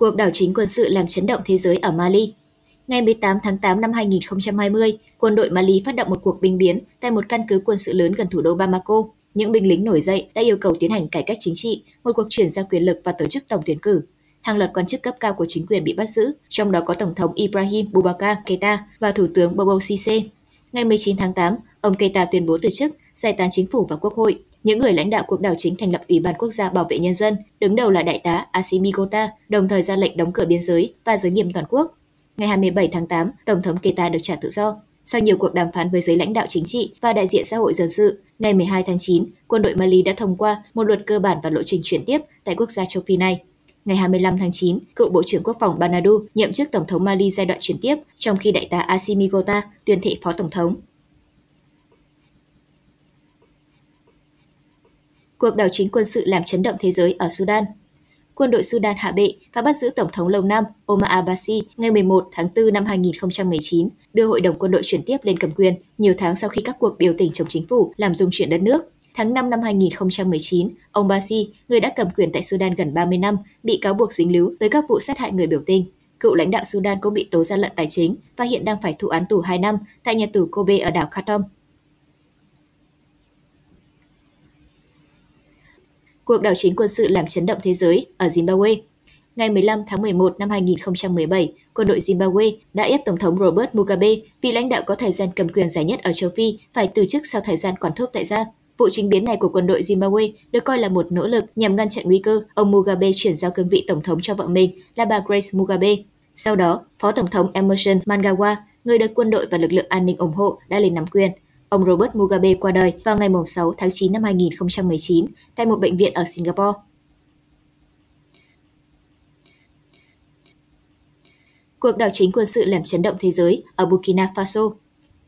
Cuộc đảo chính quân sự làm chấn động thế giới ở Mali Ngày 18 tháng 8 năm 2020, quân đội Mali phát động một cuộc binh biến tại một căn cứ quân sự lớn gần thủ đô Bamako. Những binh lính nổi dậy đã yêu cầu tiến hành cải cách chính trị, một cuộc chuyển giao quyền lực và tổ chức tổng tuyển cử. Hàng loạt quan chức cấp cao của chính quyền bị bắt giữ, trong đó có Tổng thống Ibrahim Boubacar Keita và Thủ tướng Bobo Cisse. Ngày 19 tháng 8, ông Keita tuyên bố từ chức, giải tán chính phủ và quốc hội. Những người lãnh đạo cuộc đảo chính thành lập Ủy ban Quốc gia Bảo vệ Nhân dân, đứng đầu là Đại tá Assimi Gota, đồng thời ra lệnh đóng cửa biên giới và giới nghiêm toàn quốc. Ngày 27 tháng 8, Tổng thống Keita được trả tự do. Sau nhiều cuộc đàm phán với giới lãnh đạo chính trị và đại diện xã hội dân sự, ngày 12 tháng 9, quân đội Mali đã thông qua một luật cơ bản và lộ trình chuyển tiếp tại quốc gia châu Phi này. Ngày 25 tháng 9, cựu Bộ trưởng Quốc phòng Banadu nhậm chức Tổng thống Mali giai đoạn chuyển tiếp, trong khi đại tá Assimi Gota tuyên thệ Phó Tổng thống. Cuộc đảo chính quân sự làm chấn động thế giới ở Sudan quân đội Sudan hạ bệ và bắt giữ Tổng thống Lâu Năm Omar al-Bashir ngày 11 tháng 4 năm 2019, đưa Hội đồng quân đội chuyển tiếp lên cầm quyền nhiều tháng sau khi các cuộc biểu tình chống chính phủ làm rung chuyển đất nước. Tháng 5 năm 2019, ông Basi, người đã cầm quyền tại Sudan gần 30 năm, bị cáo buộc dính líu tới các vụ sát hại người biểu tình. Cựu lãnh đạo Sudan cũng bị tố gian lận tài chính và hiện đang phải thụ án tù 2 năm tại nhà tù Kobe ở đảo Khartoum. Cuộc đảo chính quân sự làm chấn động thế giới ở Zimbabwe. Ngày 15 tháng 11 năm 2017, quân đội Zimbabwe đã ép Tổng thống Robert Mugabe, vị lãnh đạo có thời gian cầm quyền dài nhất ở châu Phi, phải từ chức sau thời gian quản thúc tại gia. Vụ chính biến này của quân đội Zimbabwe được coi là một nỗ lực nhằm ngăn chặn nguy cơ ông Mugabe chuyển giao cương vị tổng thống cho vợ mình là bà Grace Mugabe. Sau đó, Phó Tổng thống Emerson Mangawa, người được quân đội và lực lượng an ninh ủng hộ, đã lên nắm quyền. Ông Robert Mugabe qua đời vào ngày 6 tháng 9 năm 2019 tại một bệnh viện ở Singapore. Cuộc đảo chính quân sự làm chấn động thế giới ở Burkina Faso.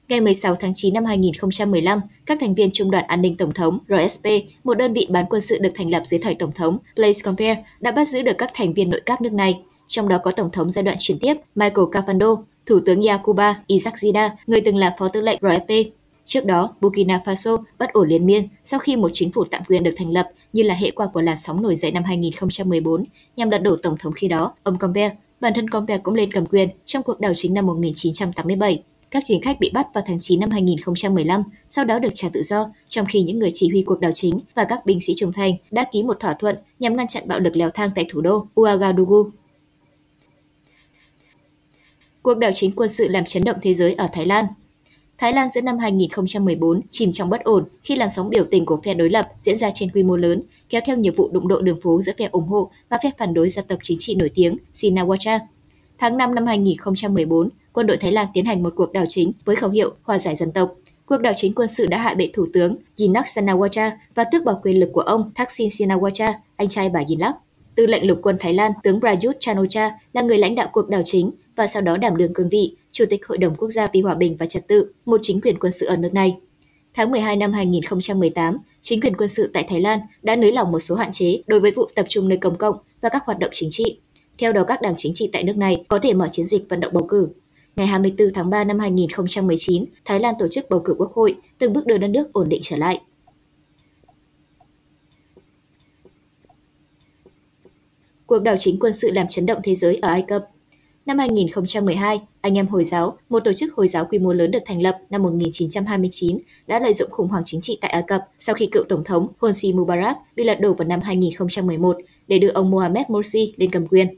Ngày 16 tháng 9 năm 2015, các thành viên Trung đoàn An ninh Tổng thống RSP, một đơn vị bán quân sự được thành lập dưới thời Tổng thống Blaise Compaoré, đã bắt giữ được các thành viên nội các nước này, trong đó có Tổng thống giai đoạn chuyển tiếp Michael Cavando, Thủ tướng Yakuba Isaac Zida, người từng là Phó tư lệnh RSP, Trước đó, Burkina Faso bất ổn liên miên sau khi một chính phủ tạm quyền được thành lập như là hệ quả của làn sóng nổi dậy năm 2014 nhằm lật đổ tổng thống khi đó, ông Combe. Bản thân Combe cũng lên cầm quyền trong cuộc đảo chính năm 1987. Các chính khách bị bắt vào tháng 9 năm 2015, sau đó được trả tự do, trong khi những người chỉ huy cuộc đảo chính và các binh sĩ trung thành đã ký một thỏa thuận nhằm ngăn chặn bạo lực leo thang tại thủ đô Ouagadougou. Cuộc đảo chính quân sự làm chấn động thế giới ở Thái Lan Thái Lan giữa năm 2014 chìm trong bất ổn khi làn sóng biểu tình của phe đối lập diễn ra trên quy mô lớn, kéo theo nhiều vụ đụng độ đường phố giữa phe ủng hộ và phe phản đối gia tộc chính trị nổi tiếng Sinawacha. Tháng 5 năm 2014, quân đội Thái Lan tiến hành một cuộc đảo chính với khẩu hiệu hòa giải dân tộc. Cuộc đảo chính quân sự đã hạ bệ thủ tướng Yinak Sanawacha và tước bỏ quyền lực của ông Thaksin Sinawacha, anh trai bà Yinak. Tư lệnh lục quân Thái Lan tướng Prayut Chanocha là người lãnh đạo cuộc đảo chính và sau đó đảm đương cương vị Chủ tịch Hội đồng Quốc gia vì Hòa bình và Trật tự, một chính quyền quân sự ở nước này. Tháng 12 năm 2018, chính quyền quân sự tại Thái Lan đã nới lỏng một số hạn chế đối với vụ tập trung nơi công cộng và các hoạt động chính trị. Theo đó, các đảng chính trị tại nước này có thể mở chiến dịch vận động bầu cử. Ngày 24 tháng 3 năm 2019, Thái Lan tổ chức bầu cử quốc hội, từng bước đưa đất nước ổn định trở lại. Cuộc đảo chính quân sự làm chấn động thế giới ở Ai Cập Năm 2012, anh em Hồi giáo, một tổ chức Hồi giáo quy mô lớn được thành lập năm 1929, đã lợi dụng khủng hoảng chính trị tại Ai Cập sau khi cựu tổng thống Hosni Mubarak bị lật đổ vào năm 2011 để đưa ông Mohamed Morsi lên cầm quyền.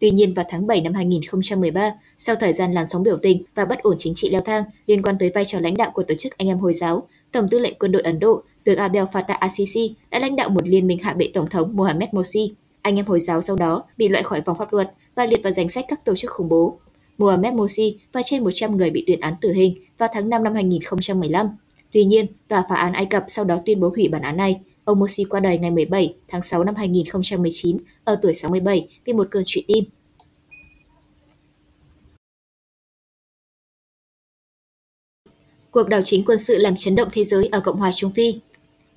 Tuy nhiên vào tháng 7 năm 2013, sau thời gian làn sóng biểu tình và bất ổn chính trị leo thang liên quan tới vai trò lãnh đạo của tổ chức anh em Hồi giáo, Tổng tư lệnh quân đội Ấn Độ, tướng Abdel Fattah al-Sisi đã lãnh đạo một liên minh hạ bệ tổng thống Mohamed Morsi. Anh em Hồi giáo sau đó bị loại khỏi vòng pháp luật và liệt vào danh sách các tổ chức khủng bố. Mohamed Morsi và trên 100 người bị tuyên án tử hình vào tháng 5 năm 2015. Tuy nhiên, tòa phá án Ai Cập sau đó tuyên bố hủy bản án này. Ông Morsi qua đời ngày 17 tháng 6 năm 2019 ở tuổi 67 vì một cơn trụy tim. Cuộc đảo chính quân sự làm chấn động thế giới ở Cộng hòa Trung Phi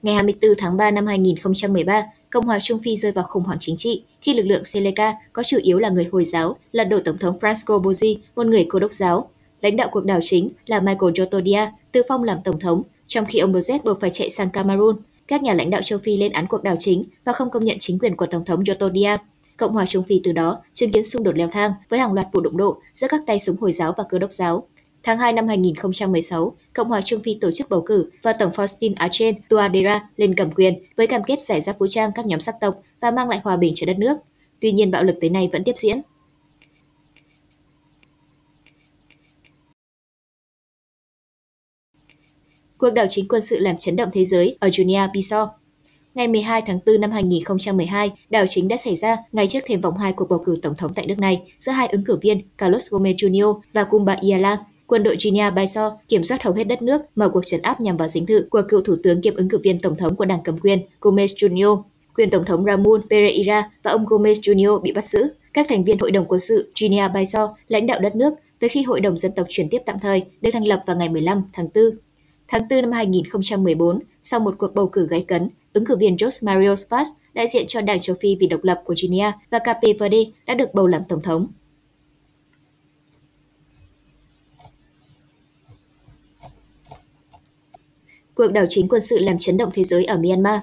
Ngày 24 tháng 3 năm 2013, Cộng hòa Trung Phi rơi vào khủng hoảng chính trị khi lực lượng Seleka có chủ yếu là người Hồi giáo lật đổ Tổng thống Francisco Bozi, một người Cô đốc giáo. Lãnh đạo cuộc đảo chính là Michael Jotodia, tư phong làm Tổng thống, trong khi ông Bozet buộc phải chạy sang Cameroon. Các nhà lãnh đạo châu Phi lên án cuộc đảo chính và không công nhận chính quyền của Tổng thống Jotodia. Cộng hòa Trung Phi từ đó chứng kiến xung đột leo thang với hàng loạt vụ đụng độ giữa các tay súng Hồi giáo và cơ đốc giáo. Tháng 2 năm 2016, Cộng hòa Trung Phi tổ chức bầu cử và Tổng Faustin Archen Touadera lên cầm quyền với cam kết giải giáp vũ trang các nhóm sắc tộc và mang lại hòa bình cho đất nước. Tuy nhiên bạo lực tới nay vẫn tiếp diễn. Cuộc đảo chính quân sự làm chấn động thế giới ở junia Bissau Ngày 12 tháng 4 năm 2012, đảo chính đã xảy ra ngay trước thềm vòng 2 cuộc bầu cử tổng thống tại nước này giữa hai ứng cử viên Carlos Gomez Jr. và Kumba Iala. Quân đội Guinea Bissau kiểm soát hầu hết đất nước, mở cuộc trấn áp nhằm vào dinh thự của cựu thủ tướng kiêm ứng cử viên tổng thống của đảng cầm quyền Gomez Junior. Quyền tổng thống Ramon Pereira và ông Gomez Junior bị bắt giữ. Các thành viên hội đồng quân sự Guinea Bissau lãnh đạo đất nước tới khi hội đồng dân tộc chuyển tiếp tạm thời được thành lập vào ngày 15 tháng 4. Tháng 4 năm 2014, sau một cuộc bầu cử gay cấn, ứng cử viên Jose Mario Vaz, đại diện cho Đảng châu Phi vì độc lập của Guinea và Cape Verde đã được bầu làm tổng thống. Cuộc đảo chính quân sự làm chấn động thế giới ở Myanmar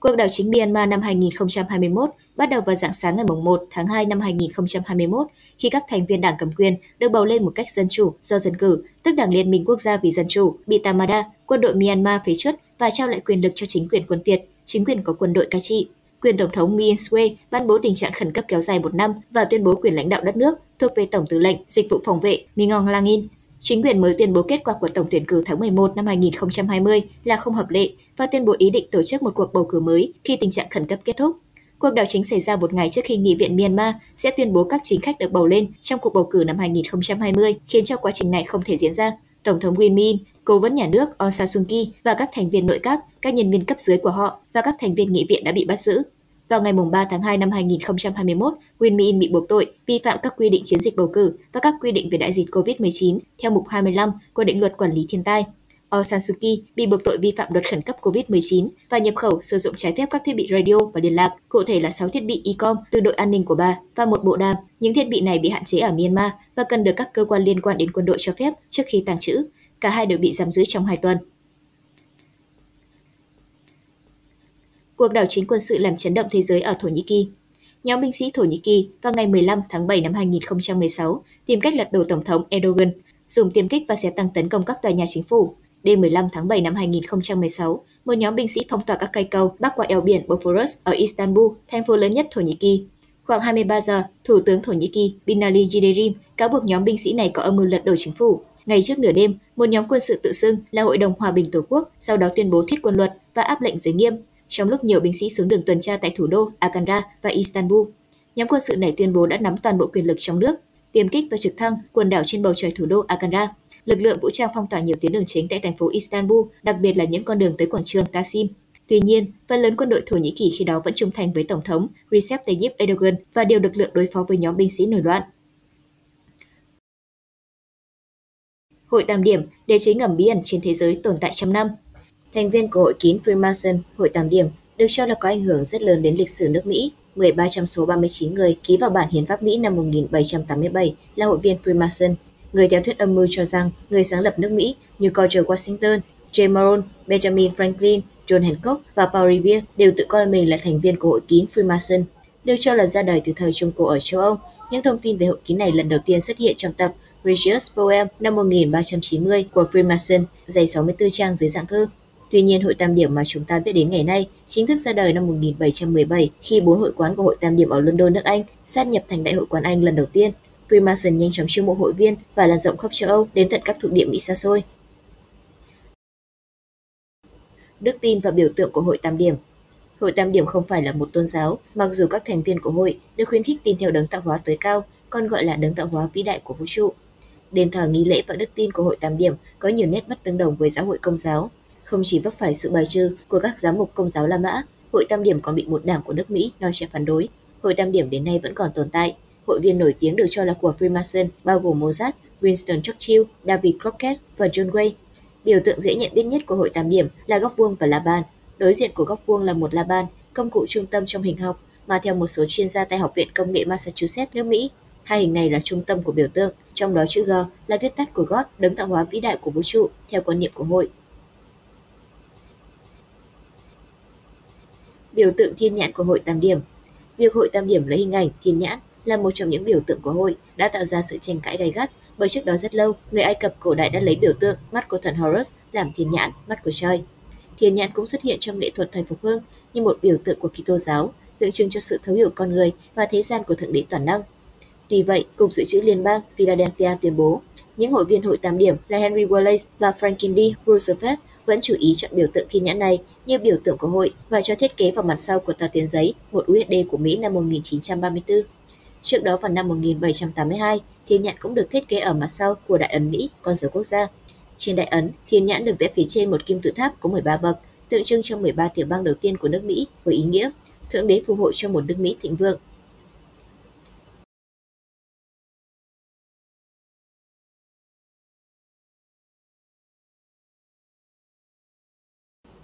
Cuộc đảo chính Myanmar năm 2021 bắt đầu vào dạng sáng ngày 1 tháng 2 năm 2021 khi các thành viên đảng cầm quyền được bầu lên một cách dân chủ do dân cử, tức Đảng Liên minh Quốc gia vì Dân chủ, bị Tamada, quân đội Myanmar phế truất và trao lại quyền lực cho chính quyền quân Việt, chính quyền có quân đội cai trị. Quyền Tổng thống Min Sway ban bố tình trạng khẩn cấp kéo dài một năm và tuyên bố quyền lãnh đạo đất nước thuộc về Tổng tư lệnh Dịch vụ phòng vệ Mingong Langin. Chính quyền mới tuyên bố kết quả của tổng tuyển cử tháng 11 năm 2020 là không hợp lệ và tuyên bố ý định tổ chức một cuộc bầu cử mới khi tình trạng khẩn cấp kết thúc. Cuộc đảo chính xảy ra một ngày trước khi Nghị viện Myanmar sẽ tuyên bố các chính khách được bầu lên trong cuộc bầu cử năm 2020, khiến cho quá trình này không thể diễn ra. Tổng thống Win Min, cố vấn nhà nước Aung San Suu Kyi và các thành viên nội các, các nhân viên cấp dưới của họ và các thành viên nghị viện đã bị bắt giữ. Vào ngày 3 tháng 2 năm 2021, Win Myint bị buộc tội vi phạm các quy định chiến dịch bầu cử và các quy định về đại dịch COVID-19 theo mục 25 của định luật quản lý thiên tai. Aung San Suu Kyi bị buộc tội vi phạm luật khẩn cấp COVID-19 và nhập khẩu sử dụng trái phép các thiết bị radio và liên lạc, cụ thể là 6 thiết bị Ecom từ đội an ninh của bà và một bộ đàm. Những thiết bị này bị hạn chế ở Myanmar và cần được các cơ quan liên quan đến quân đội cho phép trước khi tàng trữ. Cả hai đều bị giam giữ trong 2 tuần. Cuộc đảo chính quân sự làm chấn động thế giới ở Thổ Nhĩ Kỳ nhóm binh sĩ Thổ Nhĩ Kỳ vào ngày 15 tháng 7 năm 2016 tìm cách lật đổ Tổng thống Erdogan, dùng tiêm kích và xe tăng tấn công các tòa nhà chính phủ. Đêm 15 tháng 7 năm 2016, một nhóm binh sĩ phong tỏa các cây cầu bắc qua eo biển Bosphorus ở Istanbul, thành phố lớn nhất Thổ Nhĩ Kỳ. Khoảng 23 giờ, Thủ tướng Thổ Nhĩ Kỳ Binali Yildirim cáo buộc nhóm binh sĩ này có âm mưu lật đổ chính phủ. Ngay trước nửa đêm, một nhóm quân sự tự xưng là Hội đồng Hòa bình Tổ quốc sau đó tuyên bố thiết quân luật và áp lệnh giới nghiêm, trong lúc nhiều binh sĩ xuống đường tuần tra tại thủ đô Ankara và Istanbul. Nhóm quân sự này tuyên bố đã nắm toàn bộ quyền lực trong nước, tiêm kích và trực thăng quần đảo trên bầu trời thủ đô Ankara lực lượng vũ trang phong tỏa nhiều tuyến đường chính tại thành phố Istanbul, đặc biệt là những con đường tới quảng trường Taksim. Tuy nhiên, phần lớn quân đội Thổ Nhĩ Kỳ khi đó vẫn trung thành với Tổng thống Recep Tayyip Erdogan và điều lực lượng đối phó với nhóm binh sĩ nổi loạn. Hội Tam Điểm, đế chế ngầm bí ẩn trên thế giới tồn tại trăm năm. Thành viên của hội kín Freemason, Hội Tam Điểm, được cho là có ảnh hưởng rất lớn đến lịch sử nước Mỹ. 13 trong số 39 người ký vào bản hiến pháp Mỹ năm 1787 là hội viên Freemason, Người theo thuyết âm mưu cho rằng người sáng lập nước Mỹ như George Washington, James Monroe, Benjamin Franklin, John Hancock và Paul Revere đều tự coi mình là thành viên của hội kín Freemason, được cho là ra đời từ thời Trung Cổ ở châu Âu. Những thông tin về hội kín này lần đầu tiên xuất hiện trong tập Religious Poem năm 1390 của Freemason, dày 64 trang dưới dạng thơ. Tuy nhiên, hội tam điểm mà chúng ta biết đến ngày nay chính thức ra đời năm 1717 khi bốn hội quán của hội tam điểm ở London, nước Anh sát nhập thành Đại hội quán Anh lần đầu tiên. Freemason nhanh chóng chiêu mộ hội viên và lan rộng khắp châu Âu đến tận các thuộc địa Mỹ xa xôi. Đức tin và biểu tượng của hội Tam Điểm Hội Tam Điểm không phải là một tôn giáo, mặc dù các thành viên của hội được khuyến khích tin theo đấng tạo hóa tối cao, còn gọi là đấng tạo hóa vĩ đại của vũ trụ. Đền thờ nghi lễ và đức tin của hội Tam Điểm có nhiều nét bất tương đồng với giáo hội công giáo. Không chỉ vấp phải sự bài trừ của các giám mục công giáo La Mã, hội Tam Điểm còn bị một đảng của nước Mỹ non trẻ phản đối. Hội Tam Điểm đến nay vẫn còn tồn tại, Hội viên nổi tiếng được cho là của Freemason bao gồm Mozart, Winston Churchill, David Crockett và John Way. Biểu tượng dễ nhận biết nhất của hội tam điểm là góc vuông và la bàn. Đối diện của góc vuông là một la bàn, công cụ trung tâm trong hình học mà theo một số chuyên gia tại Học viện Công nghệ Massachusetts nước Mỹ, hai hình này là trung tâm của biểu tượng, trong đó chữ G là viết tắt của God, đấng tạo hóa vĩ đại của vũ trụ, theo quan niệm của hội. Biểu tượng thiên nhãn của hội tam điểm Việc hội tam điểm lấy hình ảnh thiên nhãn là một trong những biểu tượng của hội đã tạo ra sự tranh cãi gay gắt bởi trước đó rất lâu, người Ai Cập cổ đại đã lấy biểu tượng mắt của thần Horus làm thiên nhãn, mắt của trời. Thiên nhãn cũng xuất hiện trong nghệ thuật thời phục hưng như một biểu tượng của Kitô giáo, tượng trưng cho sự thấu hiểu con người và thế gian của Thượng Đế toàn năng. Tuy vậy, Cục Dự trữ Liên bang Philadelphia tuyên bố, những hội viên hội tam điểm là Henry Wallace và Franklin D. Roosevelt vẫn chú ý chọn biểu tượng thiên nhãn này như biểu tượng của hội và cho thiết kế vào mặt sau của tờ tiền giấy một USD của Mỹ năm 1934. Trước đó vào năm 1782, thiên nhãn cũng được thiết kế ở mặt sau của Đại ấn Mỹ, con dấu quốc gia. Trên đại ấn, thiên nhãn được vẽ phía trên một kim tự tháp có 13 bậc, tượng trưng cho 13 tiểu bang đầu tiên của nước Mỹ với ý nghĩa Thượng đế phù hộ cho một nước Mỹ thịnh vượng.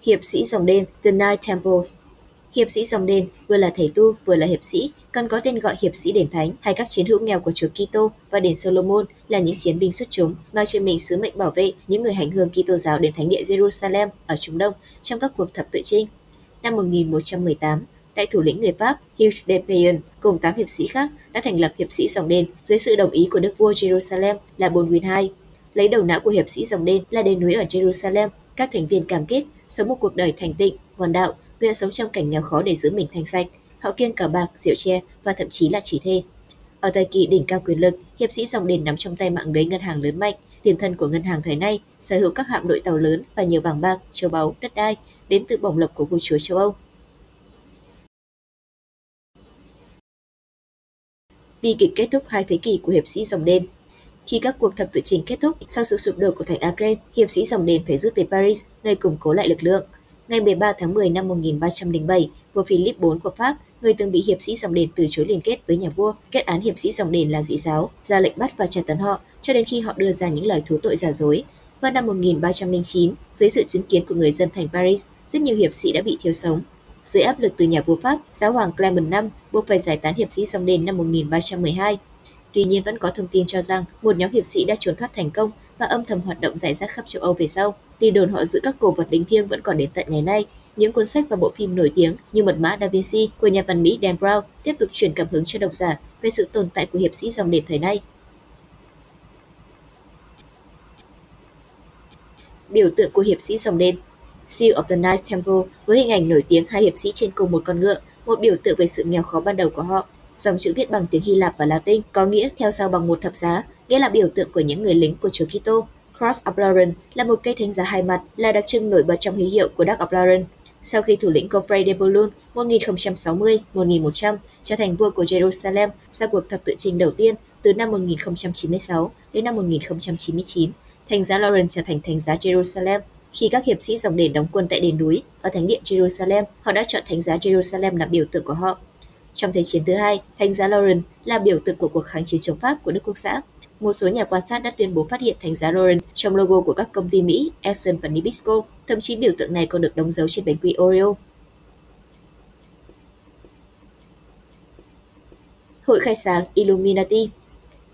Hiệp sĩ dòng đen The Night Temples Hiệp sĩ dòng đen vừa là thầy tu vừa là hiệp sĩ, còn có tên gọi hiệp sĩ đền thánh hay các chiến hữu nghèo của chúa Kitô và đền Solomon là những chiến binh xuất chúng mang trên mình sứ mệnh bảo vệ những người hành hương Kitô giáo đến thánh địa Jerusalem ở Trung Đông trong các cuộc thập tự chinh. Năm 1118, đại thủ lĩnh người Pháp Hugh de Payen cùng 8 hiệp sĩ khác đã thành lập hiệp sĩ dòng đen dưới sự đồng ý của đức vua Jerusalem là Bonwin II. Lấy đầu não của hiệp sĩ dòng đen là đền núi ở Jerusalem, các thành viên cam kết sống một cuộc đời thành tịnh, hoàn đạo, nguyện sống trong cảnh nghèo khó để giữ mình thanh sạch. Họ kiêng cờ bạc, rượu chè và thậm chí là chỉ thê. Ở thời kỳ đỉnh cao quyền lực, hiệp sĩ dòng đền nắm trong tay mạng lưới ngân hàng lớn mạnh, tiền thân của ngân hàng thời nay sở hữu các hạm đội tàu lớn và nhiều vàng bạc, châu báu, đất đai đến từ bổng lộc của vua chúa châu Âu. Bi kịch kết thúc hai thế kỷ của hiệp sĩ dòng đen khi các cuộc thập tự chinh kết thúc sau sự sụp đổ của thành Acre, hiệp sĩ dòng đền phải rút về Paris, nơi củng cố lại lực lượng. Ngày 13 tháng 10 năm 1307, vua Philip IV của Pháp, người từng bị hiệp sĩ dòng đền từ chối liên kết với nhà vua, kết án hiệp sĩ dòng đền là dị giáo, ra lệnh bắt và tra tấn họ cho đến khi họ đưa ra những lời thú tội giả dối. Vào năm 1309, dưới sự chứng kiến của người dân thành Paris, rất nhiều hiệp sĩ đã bị thiếu sống. Dưới áp lực từ nhà vua Pháp, giáo hoàng Clement V buộc phải giải tán hiệp sĩ dòng đền năm 1312. Tuy nhiên vẫn có thông tin cho rằng một nhóm hiệp sĩ đã trốn thoát thành công và âm thầm hoạt động rải rác khắp châu Âu về sau. Tin đồn họ giữ các cổ vật linh thiêng vẫn còn đến tận ngày nay. Những cuốn sách và bộ phim nổi tiếng như Mật mã Da Vinci của nhà văn Mỹ Dan Brown tiếp tục truyền cảm hứng cho độc giả về sự tồn tại của hiệp sĩ dòng đền thời nay. Biểu tượng của hiệp sĩ dòng đen Seal of the Knights Temple với hình ảnh nổi tiếng hai hiệp sĩ trên cùng một con ngựa, một biểu tượng về sự nghèo khó ban đầu của họ. Dòng chữ viết bằng tiếng Hy Lạp và Latin có nghĩa theo sau bằng một thập giá, nghĩa là biểu tượng của những người lính của Chúa Kitô. Cross of Lauren là một cây thánh giá hai mặt, là đặc trưng nổi bật trong huy hiệu của Dark of Lauren. Sau khi thủ lĩnh Geoffrey de Boulogne 1060-1100 trở thành vua của Jerusalem sau cuộc thập tự chinh đầu tiên từ năm 1096 đến năm 1099, thành giá Lauren trở thành thành giá Jerusalem. Khi các hiệp sĩ dòng đền đóng quân tại đền núi ở thánh điện Jerusalem, họ đã chọn thánh giá Jerusalem làm biểu tượng của họ. Trong Thế chiến thứ hai, thánh giá Lauren là biểu tượng của cuộc kháng chiến chống Pháp của Đức Quốc xã. Một số nhà quan sát đã tuyên bố phát hiện thánh giá Lauren trong logo của các công ty Mỹ, Exxon và Nabisco. Thậm chí biểu tượng này còn được đóng dấu trên bánh quy Oreo. Hội khai sáng Illuminati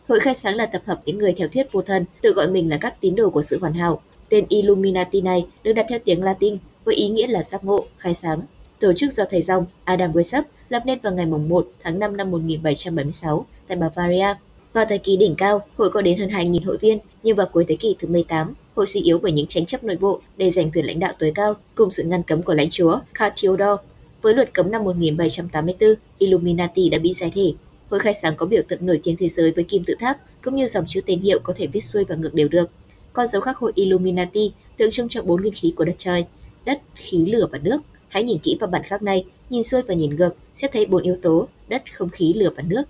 Hội khai sáng là tập hợp những người theo thuyết vô thần, tự gọi mình là các tín đồ của sự hoàn hảo. Tên Illuminati này được đặt theo tiếng Latin với ý nghĩa là giác ngộ, khai sáng. Tổ chức do thầy dòng Adam Weishaupt lập nên vào ngày 1 tháng 5 năm 1776 tại Bavaria. Vào thời kỳ đỉnh cao, hội có đến hơn 2.000 hội viên, nhưng vào cuối thế kỷ thứ 18, hội suy yếu bởi những tranh chấp nội bộ để giành quyền lãnh đạo tối cao cùng sự ngăn cấm của lãnh chúa Karl Theodor. Với luật cấm năm 1784, Illuminati đã bị giải thể. Hội khai sáng có biểu tượng nổi tiếng thế giới với kim tự tháp, cũng như dòng chữ tên hiệu có thể viết xuôi và ngược đều được. Con dấu khắc hội Illuminati tượng trưng cho bốn nguyên khí của đất trời, đất, khí, lửa và nước. Hãy nhìn kỹ vào bản khắc này, nhìn xuôi và nhìn ngược, sẽ thấy bốn yếu tố, đất, không khí, lửa và nước.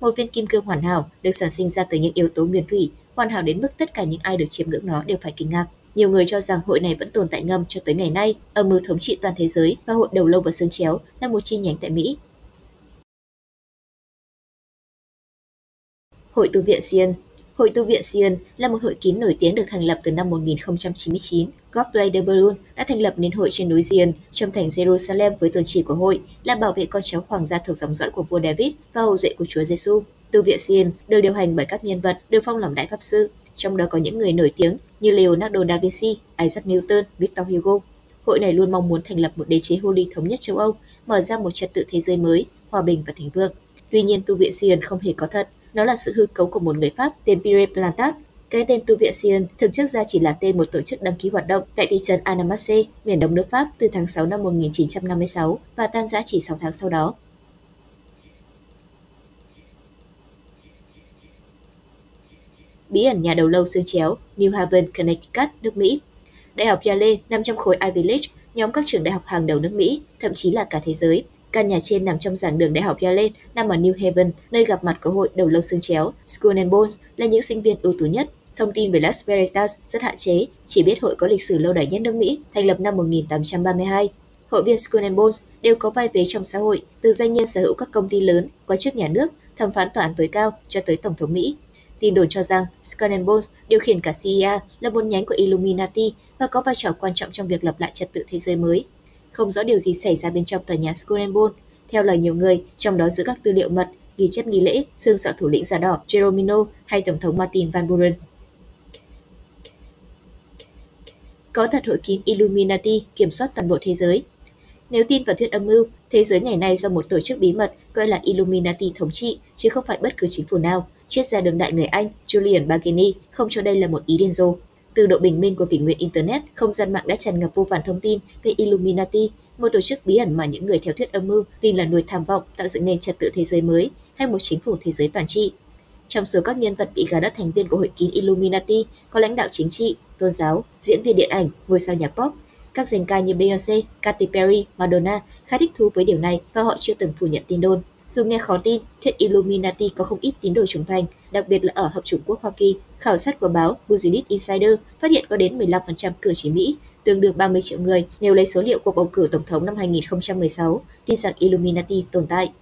Một viên kim cương hoàn hảo được sản sinh ra từ những yếu tố nguyên thủy, hoàn hảo đến mức tất cả những ai được chiêm ngưỡng nó đều phải kinh ngạc. Nhiều người cho rằng hội này vẫn tồn tại ngầm cho tới ngày nay, âm mưu thống trị toàn thế giới và hội đầu lâu và xương chéo là một chi nhánh tại Mỹ. Hội tu viện Sion Hội tu viện Sion là một hội kín nổi tiếng được thành lập từ năm 1099. Godfrey de Boulogne đã thành lập nên hội trên núi Zion trong thành Jerusalem với tôn chỉ của hội là bảo vệ con cháu hoàng gia thuộc dòng dõi của vua David và hậu duệ của Chúa Giêsu. Tu viện Zion được điều hành bởi các nhân vật được phong làm đại pháp sư, trong đó có những người nổi tiếng như Leonardo da Vinci, Isaac Newton, Victor Hugo. Hội này luôn mong muốn thành lập một đế chế Holy thống nhất châu Âu, mở ra một trật tự thế giới mới hòa bình và thịnh vượng. Tuy nhiên, tu viện Zion không hề có thật, nó là sự hư cấu của một người Pháp tên Pierre Plantat. Cái tên tu viện Sion thực chất ra chỉ là tên một tổ chức đăng ký hoạt động tại thị trấn Annemasse, miền đông nước Pháp từ tháng 6 năm 1956 và tan rã chỉ 6 tháng sau đó. bí ẩn nhà đầu lâu xương chéo, New Haven, Connecticut, nước Mỹ. Đại học Yale nằm trong khối Ivy League, nhóm các trường đại học hàng đầu nước Mỹ, thậm chí là cả thế giới. Căn nhà trên nằm trong giảng đường đại học Yale, nằm ở New Haven, nơi gặp mặt của hội đầu lâu xương chéo. Skull and Bones là những sinh viên ưu tú nhất. Thông tin về Las Veritas rất hạn chế, chỉ biết hội có lịch sử lâu đời nhất nước Mỹ, thành lập năm 1832. Hội viên Skull and Bones đều có vai vế trong xã hội, từ doanh nhân sở hữu các công ty lớn, quan chức nhà nước, thẩm phán tòa án tối cao cho tới tổng thống Mỹ. Tin đồn cho rằng Skull and Bones điều khiển cả CIA là một nhánh của Illuminati và có vai trò quan trọng trong việc lập lại trật tự thế giới mới. Không rõ điều gì xảy ra bên trong tòa nhà Skull and Bones. Theo lời nhiều người, trong đó giữ các tư liệu mật, ghi chép nghi lễ, xương sọ thủ lĩnh giả đỏ Jeromino hay Tổng thống Martin Van Buren. Có thật hội kín Illuminati kiểm soát toàn bộ thế giới. Nếu tin vào thuyết âm mưu, thế giới ngày nay do một tổ chức bí mật gọi là Illuminati thống trị, chứ không phải bất cứ chính phủ nào, triết gia đường đại người Anh Julian Bargini không cho đây là một ý điên rồ. Từ độ bình minh của kỷ nguyên Internet, không gian mạng đã tràn ngập vô vàn thông tin về Illuminati, một tổ chức bí ẩn mà những người theo thuyết âm mưu tin là nuôi tham vọng tạo dựng nên trật tự thế giới mới hay một chính phủ thế giới toàn trị. Trong số các nhân vật bị gà đất thành viên của hội kín Illuminati có lãnh đạo chính trị, tôn giáo, diễn viên điện ảnh, ngôi sao nhạc pop. Các danh ca như Beyoncé, Katy Perry, Madonna khá thích thú với điều này và họ chưa từng phủ nhận tin đồn. Dù nghe khó tin, thuyết Illuminati có không ít tín đồ trưởng thành, đặc biệt là ở Hợp chủng quốc Hoa Kỳ. Khảo sát của báo Business Insider phát hiện có đến 15% cử tri Mỹ, tương đương 30 triệu người nếu lấy số liệu cuộc bầu cử tổng thống năm 2016, tin rằng Illuminati tồn tại.